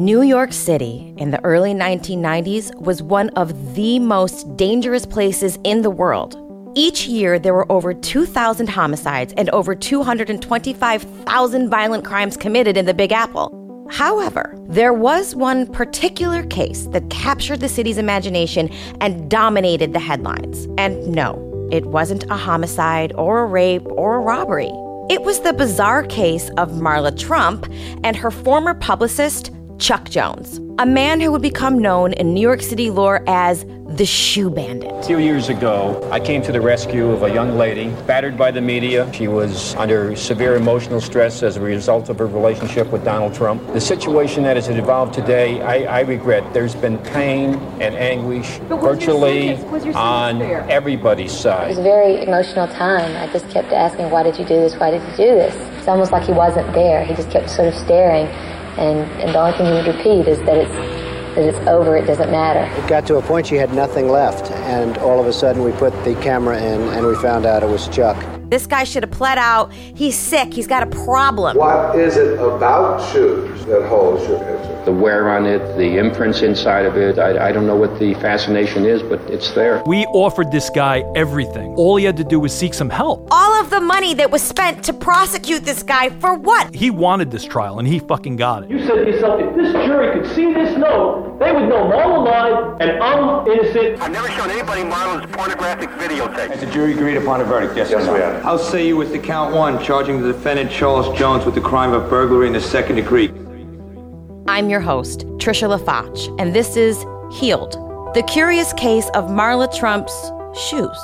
New York City in the early 1990s was one of the most dangerous places in the world. Each year, there were over 2,000 homicides and over 225,000 violent crimes committed in the Big Apple. However, there was one particular case that captured the city's imagination and dominated the headlines. And no, it wasn't a homicide or a rape or a robbery. It was the bizarre case of Marla Trump and her former publicist, Chuck Jones, a man who would become known in New York City lore as the Shoe Bandit. A few years ago, I came to the rescue of a young lady battered by the media. She was under severe emotional stress as a result of her relationship with Donald Trump. The situation that has evolved today, I, I regret. There's been pain and anguish virtually on everybody's side. It was a very emotional time. I just kept asking, why did you do this? Why did you do this? It's almost like he wasn't there. He just kept sort of staring. And, and the only thing he would repeat is that it's, that it's over, it doesn't matter. It got to a point she had nothing left, and all of a sudden we put the camera in and we found out it was Chuck. This guy should have pled out. He's sick. He's got a problem. What is it about shoes that holds your attention? The wear on it, the imprints inside of it, I, I don't know what the fascination is, but it's there. We offered this guy everything. All he had to do was seek some help. All of the money that was spent to prosecute this guy for what? He wanted this trial, and he fucking got it. You said to yourself, if this jury could see this note, they would know Marla lied and I'm innocent. I've never shown anybody Marla's pornographic videotape. Has the jury agreed upon a verdict? Yes, Yes, or no? we have. How say you with the count one, charging the defendant Charles Jones with the crime of burglary in the second degree? I'm your host, Trisha LaFoch, and this is Heeled, the curious case of Marla Trump's shoes.